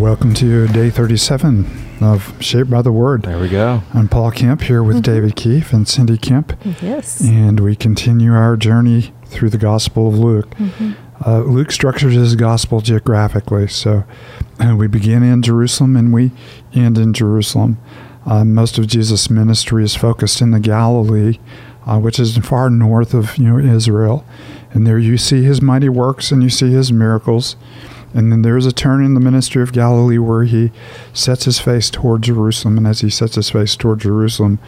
welcome to day 37 of Shaped by the Word. There we go. I'm Paul Kemp here with Mm-hmm. David Keefe and Cindy Kemp, Yes. and we continue our journey through the Gospel of Luke. Mhm. Uh, Luke structures his Gospel geographically, so uh, we begin in Jerusalem and we end in Jerusalem. Uh, most of Jesus' ministry is focused in the Galilee, uh, which is far north of you know Israel, and there you see his mighty works and you see his miracles. And then there's a turn in the ministry of Galilee where he sets his face toward Jerusalem. And as he sets his face toward Jerusalem,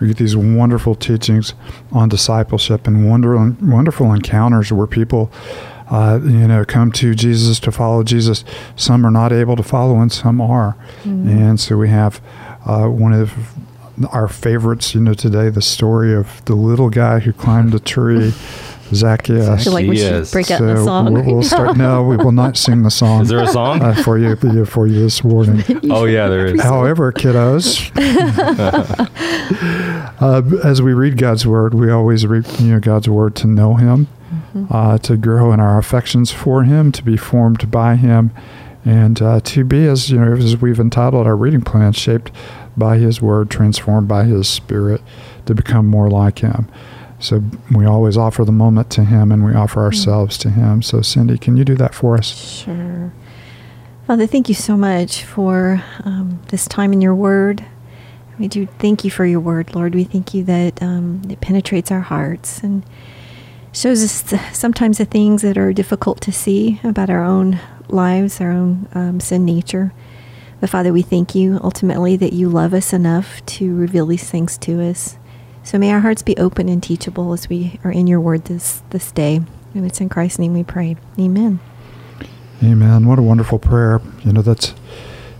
we get these wonderful teachings on discipleship and wonder, wonderful encounters where people, uh, you know, come to Jesus to follow Jesus. Some are not able to follow, and some are. And so we have uh, one of our favorites, you know, today the story of the little guy who climbed a tree, Zacchaeus. I feel like we should Yes. break out the So song. We'll, we'll start. No, we will not sing the song Is there a song? uh, for you for you this morning. oh yeah, there is. However, kiddos, uh, as we read God's word, we always read you know God's word to know Him, uh, to grow in our affections for Him, to be formed by Him, and uh, to be as you know as we've entitled our reading plan, shaped by His word, transformed by His Spirit, to become more like Him. So we always offer the moment to Him, and we offer ourselves to Him. So Cindy, can you do that for us? Sure. Father, thank you so much for um, this time in your word. We do thank you for your word, Lord. We thank you that um, it penetrates our hearts and shows us sometimes the things that are difficult to see about our own lives, our own um, sin nature. But Father, we thank you ultimately that you love us enough to reveal these things to us. So may our hearts be open and teachable as we are in your word this, this day. And it's in Christ's name we pray. Amen. Amen. What a wonderful prayer. You know, that's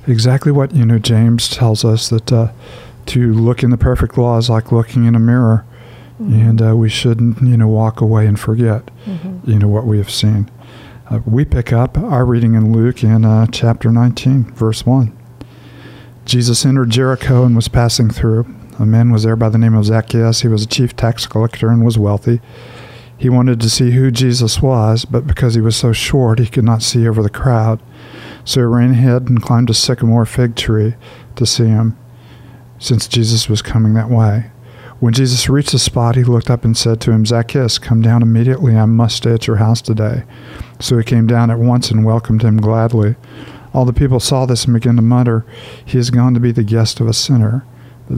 exactly what, you know, James tells us that uh, to look in the perfect law is like looking in a mirror. And uh, we shouldn't, you know, walk away and forget, Mhm. you know, what we have seen. Uh, we pick up our reading in Luke in uh, chapter 19, verse 1. Jesus entered Jericho and was passing through. A man was there by the name of Zacchaeus. He was a chief tax collector and was wealthy. He wanted to see who Jesus was, but because he was so short, he could not see over the crowd. So he ran ahead and climbed a sycamore fig tree to see him, since Jesus was coming that way. When Jesus reached the spot, he looked up and said to him, Zacchaeus, come down immediately. I must stay at your house today. So he came down at once and welcomed him gladly. All the people saw this and began to mutter, He is gone to be the guest of a sinner.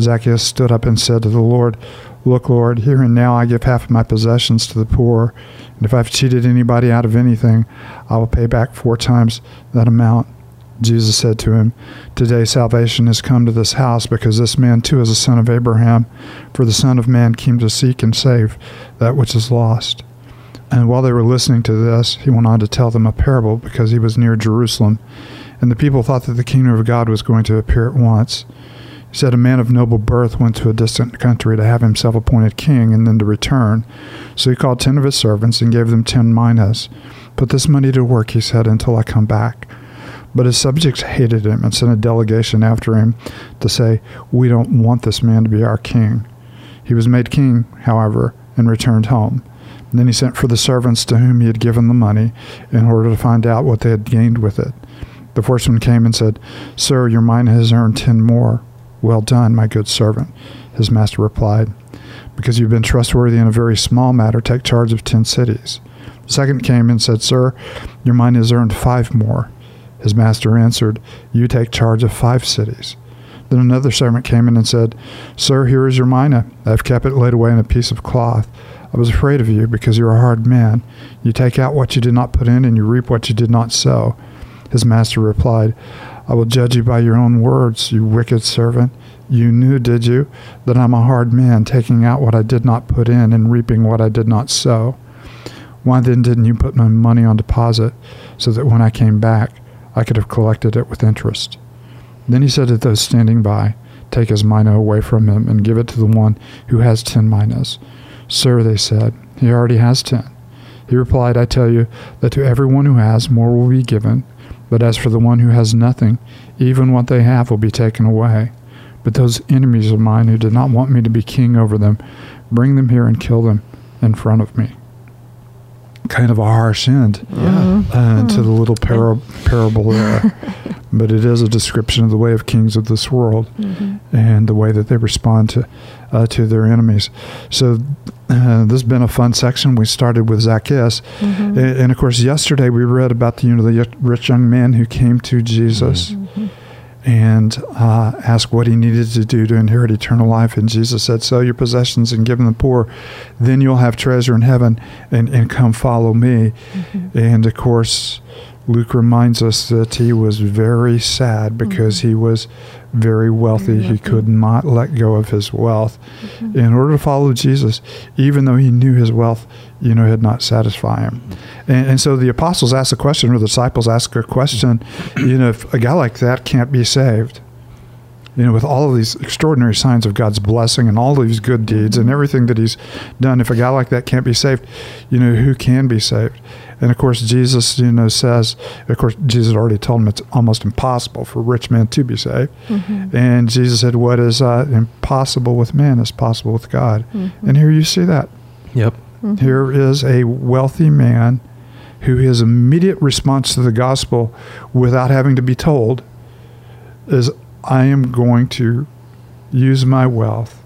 Zacchaeus stood up and said to the Lord, Look, Lord, here and now I give half of my possessions to the poor, and if I've cheated anybody out of anything, I will pay back four times that amount. Jesus said to him, Today salvation has come to this house, because this man too is a son of Abraham. For the Son of Man came to seek and save that which is lost. And while they were listening to this, he went on to tell them a parable, because he was near Jerusalem, and the people thought that the kingdom of God was going to appear at once. Said, A man of noble birth went to a distant country to have himself appointed king and then to return. So he called ten of his servants and gave them ten minas. Put this money to work, he said, until I come back. But his subjects hated him and sent a delegation after him to say, We don't want this man to be our king. He was made king, however, and returned home. Then he sent for the servants to whom he had given the money in order to find out what they had gained with it. The first one came and said, Sir, your mina has earned ten more. Well done, my good servant. His master replied, Because you've been trustworthy in a very small matter, take charge of ten cities. The second came and said, Sir, your mina has earned five more. His master answered, You take charge of five cities. Then another servant came in and said, Sir, here is your mina. I have kept it laid away in a piece of cloth. I was afraid of you because you are a hard man. You take out what you did not put in, and you reap what you did not sow. His master replied, I will judge you by your own words, you wicked servant. You knew, did you, that I'm a hard man, taking out what I did not put in and reaping what I did not sow? Why then didn't you put my money on deposit, so that when I came back, I could have collected it with interest? Then he said to those standing by, Take his mina away from him, and give it to the one who has ten minas. Sir, they said, he already has ten. He replied, I tell you that to everyone who has, more will be given, but as for the one who has nothing, even what they have will be taken away. But those enemies of mine who did not want me to be king over them, bring them here and kill them in front of me. kind of a harsh end Yeah. Mm-hmm. uh, to the mm-hmm. little para- parable there. but it is a description of the way of kings of this world mm-hmm. and the way that they respond to uh, to their enemies. So uh, this has been a fun section. We started with Zacchaeus, Mm-hmm. and, and of course, yesterday we read about the you know the rich young man who came to Jesus Mm-hmm. and uh, asked what he needed to do to inherit eternal life. And Jesus said, Sell your possessions and give them the poor, then you'll have treasure in heaven, and, and come follow me. And of course, Luke reminds us that he was very sad mm-hmm. because he was very wealthy. He could not let go of his wealth mm-hmm. in order to follow Jesus, even though he knew his wealth, you know, had not satisfied him. And, and so the apostles ask a question, or the disciples ask a question, you know, if a guy like that can't be saved, you know, with all of these extraordinary signs of God's blessing and all these good deeds and mm-hmm. everything that he's done, if a guy like that can't be saved, you know, who can be saved? And of course, Jesus, you know, says, of course, Jesus already told him it's almost impossible for rich men to be saved. And Jesus said, What is uh, impossible with man is possible with God. And here you see that. Yep. Here is a wealthy man who his immediate response to the gospel without having to be told is I am going to use my wealth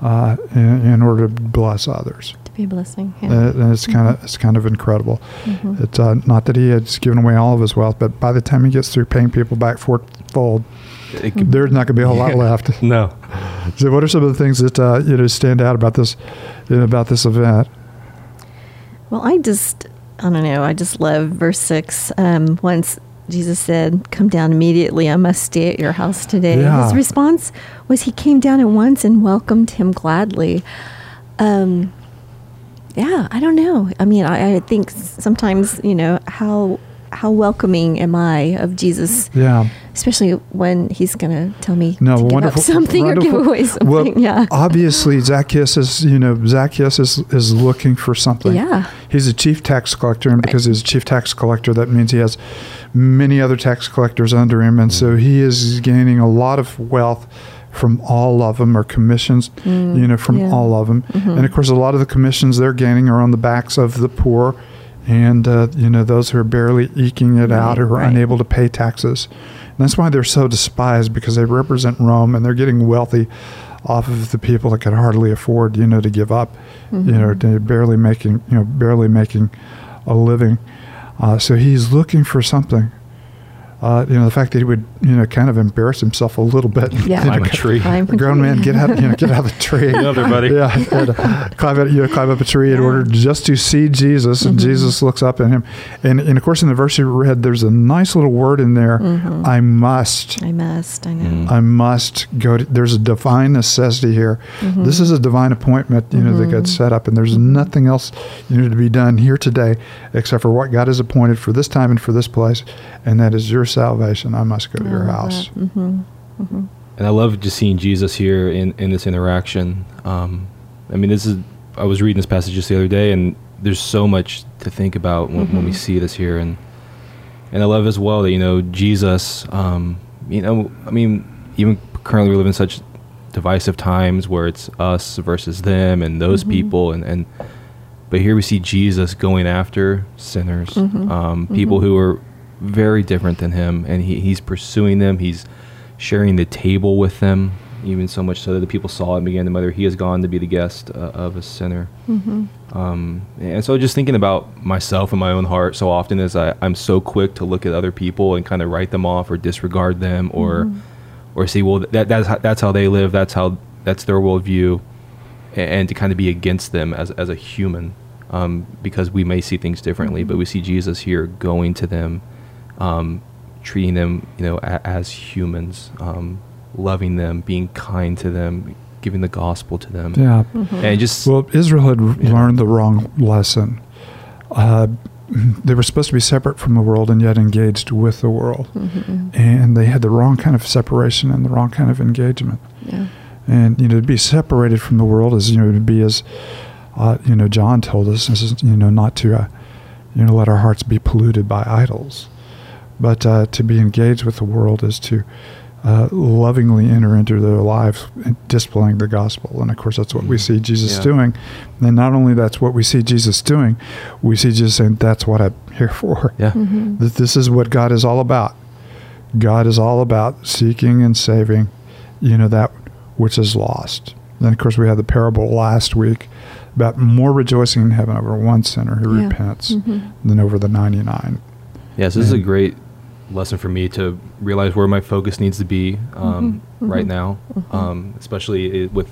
uh, in, in order to bless others. To be a blessing. Yeah. Uh, and it's kind of it's kind of incredible. It's uh, not that he has given away all of his wealth, but by the time he gets through paying people back fourfold, It could- there's not going to be a whole lot left. No. So, what are some of the things that uh, you know stand out about this you know, about this event? Well, I just, I don't know, I just love verse 6. Um, once Jesus said, Come down immediately, I must stay at your house today. Yeah. His response was he came down at once and welcomed him gladly. Um, yeah, I don't know. I mean, I, I think sometimes, you know, how how welcoming am I of Jesus, Yeah. especially when he's going to tell me No, to give wonderful, up something or give away something. Well, yeah. obviously Zacchaeus is, you know, Zacchaeus is, is looking for something. Yeah. He's a chief tax collector, and because he's a chief tax collector, that means he has many other tax collectors under him, and so he is gaining a lot of wealth from all of them, or commissions, you know, from Mm, yeah. Mm-hmm. all of them. And of course, a lot of the commissions they're gaining are on the backs of the poor. And uh, you know those who are barely eking it out, Right, who are right. unable to pay taxes, and that's why they're so despised because they represent Rome and they're getting wealthy off of the people that can hardly afford, you know, to give up, you know, Mm-hmm. to barely making, you know, barely making a living. Uh, so he's looking for something. Uh, you know, the fact that he would, you know, kind of embarrass himself a little bit. Yeah. You know, Climb a tree. Climb a grown man, get out, you know, get out of the tree. Get out there, buddy. Yeah, and, uh, climb, up, you know, climb up a tree in order just to see Jesus, and mm-hmm. Jesus looks up at him, and, and of course in the verse you read, there's a nice little word in there. Mm-hmm. I must. I must, I know. Mm. I must go to. There's a divine necessity here. Mm-hmm. This is a divine appointment, you know, that God's set up, and there's nothing else you know to be done here today except for what God has appointed for this time and for this place, and that is your salvation. I must go to your house. Mm-hmm. and I love just seeing Jesus here in, in this interaction. Um, I mean, this is I was reading this passage just the other day, and there's so much to think about when, when we see this here, and and I love as well that you know Jesus. Um, you know, I mean, even currently we live in such divisive times where it's us versus them and those people, and and but here we see Jesus going after sinners, um, people who are very different than him, and he, he's pursuing them. He's sharing the table with them, even so much so that the people saw and began to mutter, "He has gone to be the guest uh, of a sinner." Um, and so, just thinking about myself and my own heart, so often as I, I'm so quick to look at other people and kind of write them off or disregard them, or or say, "Well, that that's how, that's how they live. That's how that's their worldview," and to kind of be against them as as a human, um, because we may see things differently, but we see Jesus here going to them, um, treating them, you know, a, as humans, um, loving them, being kind to them, giving the gospel to them, Yeah. and just Well, Israel had Yeah. learned the wrong lesson. Uh, they were supposed to be separate from the world and yet engaged with the world. And they had the wrong kind of separation and the wrong kind of engagement. Yeah. And, you know, to be separated from the world is, you know, to be as, uh, you know, John told us, is, you know, not to, uh, you know, let our hearts be polluted by idols. But uh, to be engaged with the world is to uh, lovingly enter into their lives, displaying the gospel. And of course, that's what we Mhm. see Jesus Yeah. doing. And not only that's what we see Jesus doing, we see Jesus saying, "That's what I'm here for." Yeah. Mhm. That this is what God is all about. God is all about seeking and saving, you know, that which is lost. Then, of course, we had the parable last week about more rejoicing in heaven over one sinner who Yeah. repents Mhm. than over the 99. Yes, this is a great lesson for me to realize where my focus needs to be um, Mhm, right mhm, now, mhm. um, especially i with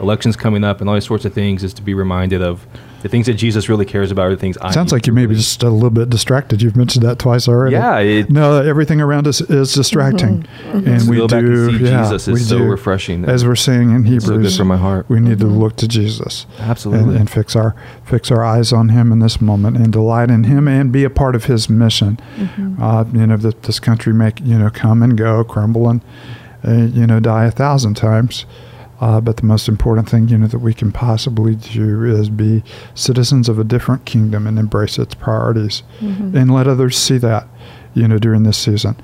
elections coming up and all these sorts of things, is to be reminded of the things that Jesus really cares about are the things I Sounds like you may be really- just a little bit distracted. You've mentioned that twice already. Yeah, it, No, everything around us is distracting, Mhm. and to we go back do. and see yeah, Jesus we is so do. refreshing. As we're saying in It's so good Hebrews, for my heart. we need to Mhm. look to Jesus and, Absolutely. and fix our fix our eyes on Him in this moment, and delight in Him, and be a part of His mission. Mhm. Uh, you know that this country may you know come and go, crumble and uh, you know die a thousand times. Uh, but the most important thing, you know, that we can possibly do is be citizens of a different kingdom and embrace its priorities Mhm. and let others see that, you know, during this season.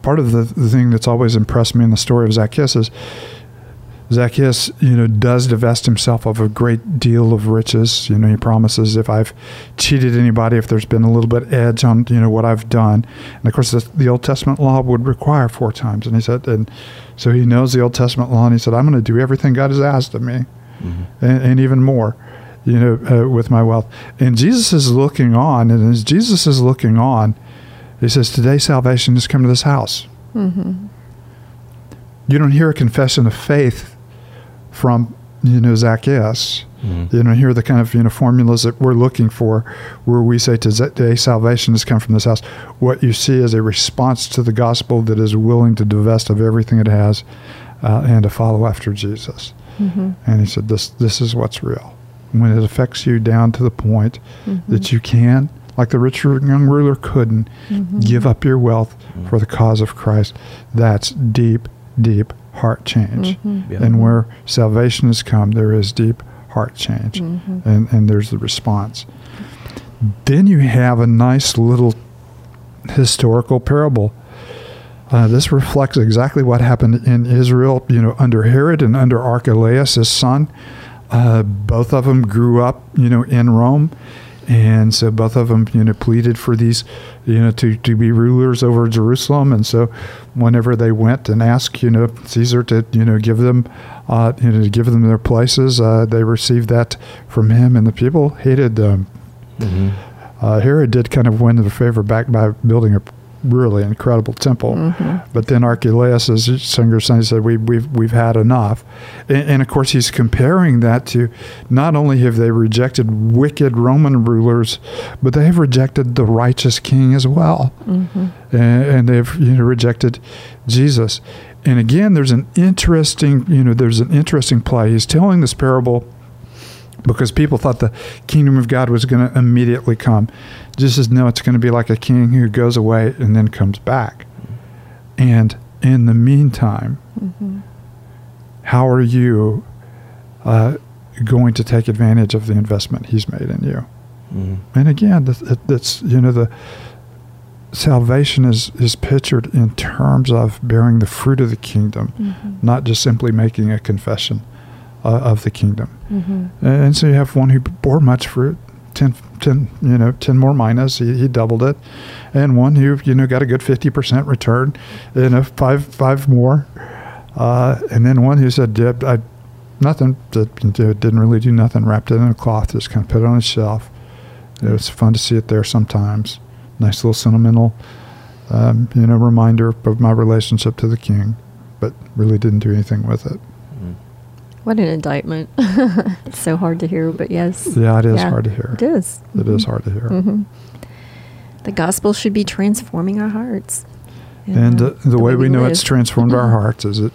Part of the, the thing that's always impressed me in the story of Zacchaeus is Zacchaeus, you know, does divest himself of a great deal of riches. You know, he promises if I've cheated anybody, if there's been a little bit edge on, you know, what I've done. And of course, the, the Old Testament law would require four times. And he said, and so he knows the Old Testament law, and he said, I'm going to do everything God has asked of me Mhm. and, and even more, you know, uh, with my wealth. And Jesus is looking on, and as Jesus is looking on, he says, Today salvation has come to this house. Mhm. You don't hear a confession of faith from, you know, Zacchaeus. Mhm. You know, here are the kind of, you know, formulas that we're looking for where we say, Today salvation has come from this house. What you see is a response to the gospel that is willing to divest of everything it has uh, and to follow after Jesus. Mhm. And he said, "This this is what's real. When it affects you down to the point Mhm. that you can, like the rich young ruler couldn't, Mhm. give up your wealth Mhm. for the cause of Christ. That's deep, deep heart change. Mhm. Yeah. And where salvation has come, there is deep heart change, Mhm. and and there's the response. Then you have a nice little historical parable. Uh, this reflects exactly what happened in Israel, you know, under Herod and under Archelaus, his son. Uh, both of them grew up, you know, in Rome, and so both of them, you know, pleaded for these, you know, to, to be rulers over Jerusalem. And so, whenever they went and asked, you know, Caesar to, you know, give them, uh, you know, to give them their places, uh, they received that from him, and the people hated them. Mhm. Uh, Herod did kind of win the favor back by building a really incredible temple. Mhm. But then Archelaus, as younger son, said, we, "We've we've had enough," and, and of course he's comparing that to not only have they rejected wicked Roman rulers, but they have rejected the righteous King as well, Mhm. and, and they've you know rejected Jesus. And again, there's an interesting you know there's an interesting play. He's telling this parable because people thought the kingdom of God was going to immediately come. Jesus says, no, it's going to be like a king who goes away and then comes back. And in the meantime, Mhm. how are you uh, going to take advantage of the investment he's made in you? Mhm. And again, that, that- that's you know the salvation is is pictured in terms of bearing the fruit of the kingdom, Mhm. not just simply making a confession uh, of the kingdom. Mhm. And so you have one who bore much fruit, 10, 10 you know, 10 more minas, he, he doubled it. And one who, you know, got a good 50% return, you know, five, five more. Uh, and then one who said, yeah, I, nothing, didn't really do nothing, wrapped it in a cloth, just kind of put it on a shelf. It was fun to see it there sometimes. Nice little sentimental, um, you know, reminder of my relationship to the king, but really didn't do anything with it. What an indictment. it's so hard to hear, but yes. Yeah, it is Yeah, hard to hear. It is. It is Mhm. hard to hear. Mhm. The gospel should be transforming our hearts. And uh, uh, the, way, we know it's live. transformed our hearts is it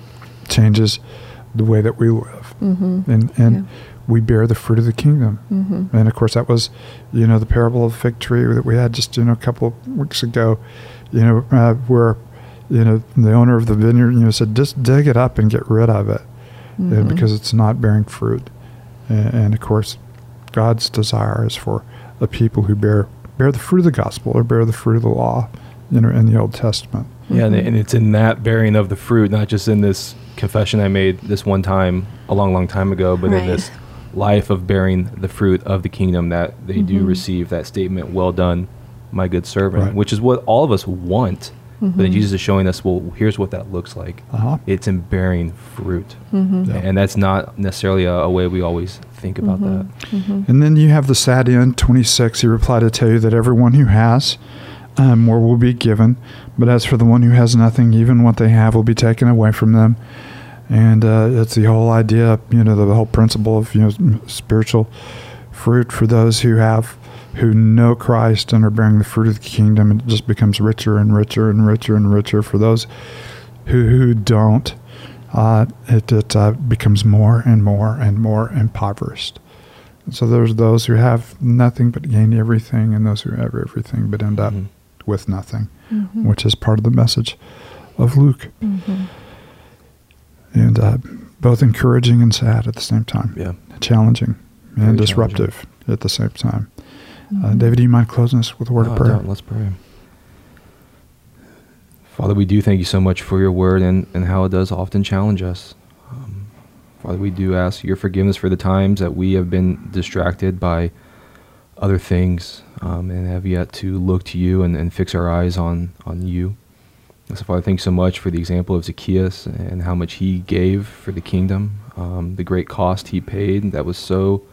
changes the way that we live. Mhm. And, and Yeah. we bear the fruit of the kingdom. Mhm. And of course, that was, you know, the parable of the fig tree that we had just, you know, a couple of weeks ago, you know, uh, where, you know, the owner of the vineyard, you know, said, just dig it up and get rid of it uh, Mhm. because it's not bearing fruit. And, and of course, God's desire is for a people who bear bear the fruit of the gospel or bear the fruit of the law, you know, in the Old Testament. Yeah, and, Mhm. and it's in that bearing of the fruit, not just in this confession I made this one time a long, long time ago, but Right. in this life of bearing the fruit of the kingdom that they do Mhm. receive that statement, "Well done, my good servant," Right. which is what all of us want. But then Mhm. Jesus is showing us, well, here's what that looks like. Uh-huh. It's in bearing fruit, Mhm. Yeah. and that's not necessarily a, a way we always think about Mhm. that. Mhm. And then you have the sad end, 26. He replied, I tell you that everyone who has, um, more will be given. But as for the one who has nothing, even what they have will be taken away from them. And uh, it's the whole idea, you know, the whole principle of, you know, spiritual fruit for those who have, who know Christ and are bearing the fruit of the kingdom. It just becomes richer and richer and richer and richer. For those who, who don't, uh, it, it uh, becomes more and more and more impoverished. So there's those who have nothing but gain everything, and those who have everything but end up Mhm. with nothing, Mhm. which is part of the message of Luke, Mhm. and uh, both encouraging and sad at the same time, Yeah. challenging Very and disruptive at the same time. Uh, Mhm. David, do you mind closing us with a word No, of prayer? don't. Let's pray. Father, we do thank you so much for your word and, and how it does often challenge us. Um, Father, we do ask your forgiveness for the times that we have been distracted by other things um, and have yet to look to you and, and fix our eyes on, on you. And so, Father, thank you so much for the example of Zacchaeus and how much he gave for the kingdom, um, the great cost he paid that was so,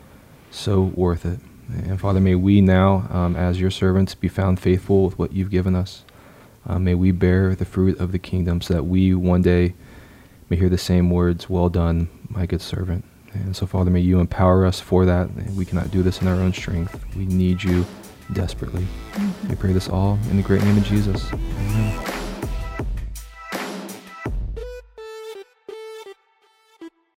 so worth it. And Father, may we now, um, as your servants, be found faithful with what you've given us. Uh, may we bear the fruit of the kingdom so that we one day may hear the same words, Well done, my good servant. And so, Father, may you empower us for that. We cannot do this in our own strength. We need you desperately. We pray this all in the great name of Jesus. Amen.